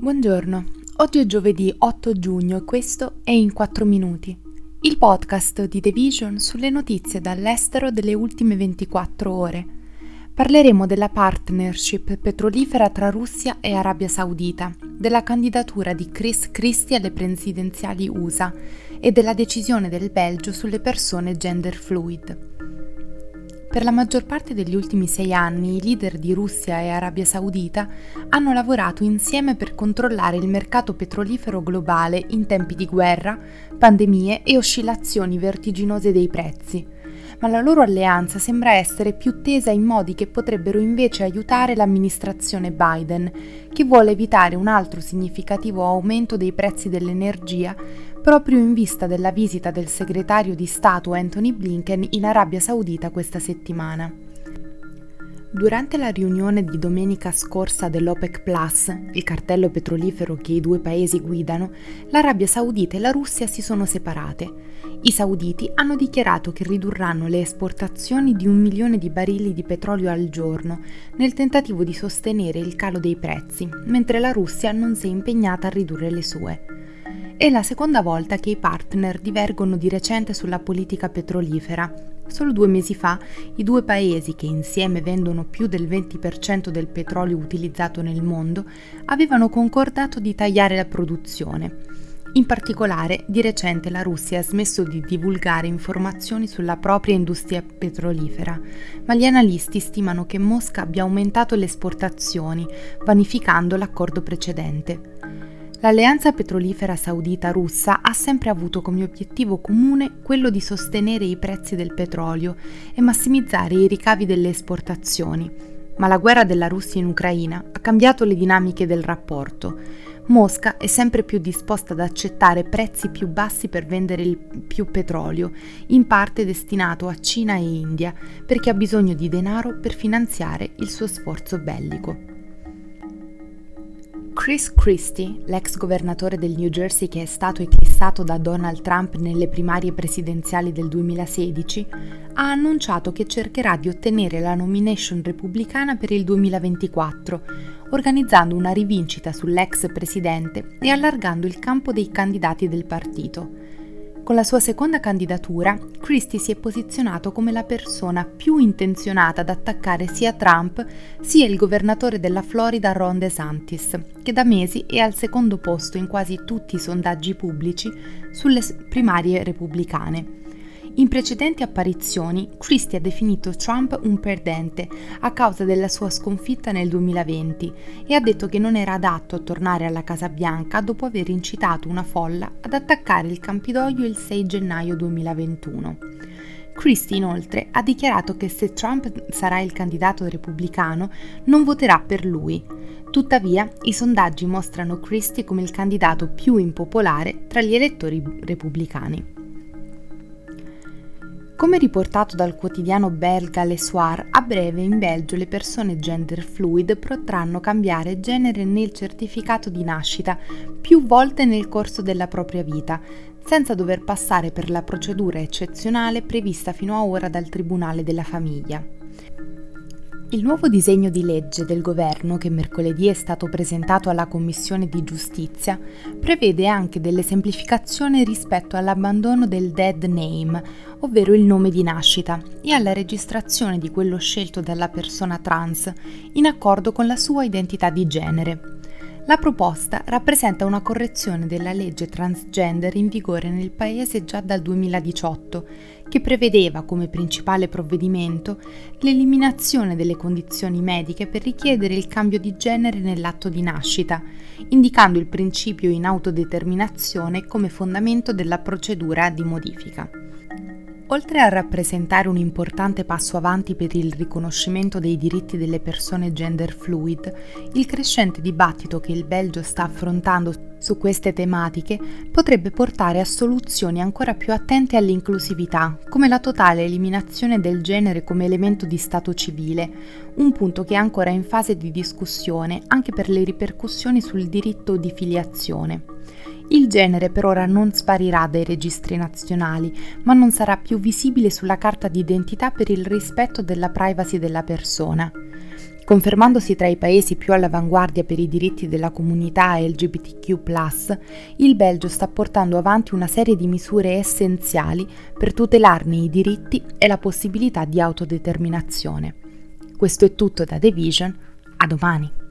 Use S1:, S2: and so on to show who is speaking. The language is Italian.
S1: Buongiorno, oggi è giovedì 8 giugno e questo è In 4 Minuti, il podcast di The Vision sulle notizie dall'estero delle ultime 24 ore. Parleremo della partnership petrolifera tra Russia e Arabia Saudita, della candidatura di Chris Christie alle presidenziali USA e della decisione del Belgio sulle persone gender fluid. Per la maggior parte degli ultimi sei anni i leader di Russia e Arabia Saudita hanno lavorato insieme per controllare il mercato petrolifero globale in tempi di guerra, pandemie e oscillazioni vertiginose dei prezzi. Ma la loro alleanza sembra essere più tesa in modi che potrebbero invece aiutare l'amministrazione Biden, che vuole evitare un altro significativo aumento dei prezzi dell'energia proprio in vista della visita del segretario di Stato Anthony Blinken in Arabia Saudita questa settimana. Durante la riunione di domenica scorsa dell'OPEC Plus, il cartello petrolifero che i due paesi guidano, l'Arabia Saudita e la Russia si sono separate. I sauditi hanno dichiarato che ridurranno le esportazioni di un milione di barili di petrolio al giorno nel tentativo di sostenere il calo dei prezzi, mentre la Russia non si è impegnata a ridurre le sue. È la seconda volta che i partner divergono di recente sulla politica petrolifera. Solo due mesi fa i due paesi, che insieme vendono più del 20% del petrolio utilizzato nel mondo, avevano concordato di tagliare la produzione. In particolare, di recente la Russia ha smesso di divulgare informazioni sulla propria industria petrolifera, ma gli analisti stimano che Mosca abbia aumentato le esportazioni, vanificando l'accordo precedente. L'alleanza petrolifera saudita-russa ha sempre avuto come obiettivo comune quello di sostenere i prezzi del petrolio e massimizzare i ricavi delle esportazioni. Ma la guerra della Russia in Ucraina ha cambiato le dinamiche del rapporto. Mosca è sempre più disposta ad accettare prezzi più bassi per vendere il più petrolio, in parte destinato a Cina e India, perché ha bisogno di denaro per finanziare il suo sforzo bellico. Chris Christie, l'ex governatore del New Jersey che è stato eclissato da Donald Trump nelle primarie presidenziali del 2016, ha annunciato che cercherà di ottenere la nomination repubblicana per il 2024, organizzando una rivincita sull'ex presidente e allargando il campo dei candidati del partito. Con la sua seconda candidatura, Christie si è posizionato come la persona più intenzionata ad attaccare sia Trump sia il governatore della Florida Ron DeSantis, che da mesi è al secondo posto in quasi tutti i sondaggi pubblici sulle primarie repubblicane. In precedenti apparizioni, Christie ha definito Trump un perdente a causa della sua sconfitta nel 2020 e ha detto che non era adatto a tornare alla Casa Bianca dopo aver incitato una folla ad attaccare il Campidoglio il 6 gennaio 2021. Christie inoltre ha dichiarato che se Trump sarà il candidato repubblicano non voterà per lui. Tuttavia, i sondaggi mostrano Christie come il candidato più impopolare tra gli elettori repubblicani. Come riportato dal quotidiano belga Le Soir, a breve in Belgio le persone gender fluid potranno cambiare genere nel certificato di nascita più volte nel corso della propria vita, senza dover passare per la procedura eccezionale prevista fino a ora dal Tribunale della Famiglia. Il nuovo disegno di legge del governo, che mercoledì è stato presentato alla Commissione di Giustizia, prevede anche delle semplificazioni rispetto all'abbandono del dead name, ovvero il nome di nascita, e alla registrazione di quello scelto dalla persona trans, in accordo con la sua identità di genere. La proposta rappresenta una correzione della legge transgender in vigore nel Paese già dal 2018, che prevedeva come principale provvedimento l'eliminazione delle condizioni mediche per richiedere il cambio di genere nell'atto di nascita, indicando il principio in autodeterminazione come fondamento della procedura di modifica. Oltre a rappresentare un importante passo avanti per il riconoscimento dei diritti delle persone gender fluid, il crescente dibattito che il Belgio sta affrontando su queste tematiche potrebbe portare a soluzioni ancora più attente all'inclusività, come la totale eliminazione del genere come elemento di stato civile, un punto che è ancora in fase di discussione anche per le ripercussioni sul diritto di filiazione. Il genere per ora non sparirà dai registri nazionali, ma non sarà più visibile sulla carta d'identità per il rispetto della privacy della persona. Confermandosi tra i paesi più all'avanguardia per i diritti della comunità LGBTQ, il Belgio sta portando avanti una serie di misure essenziali per tutelarne i diritti e la possibilità di autodeterminazione. Questo è tutto da The Vision, a domani!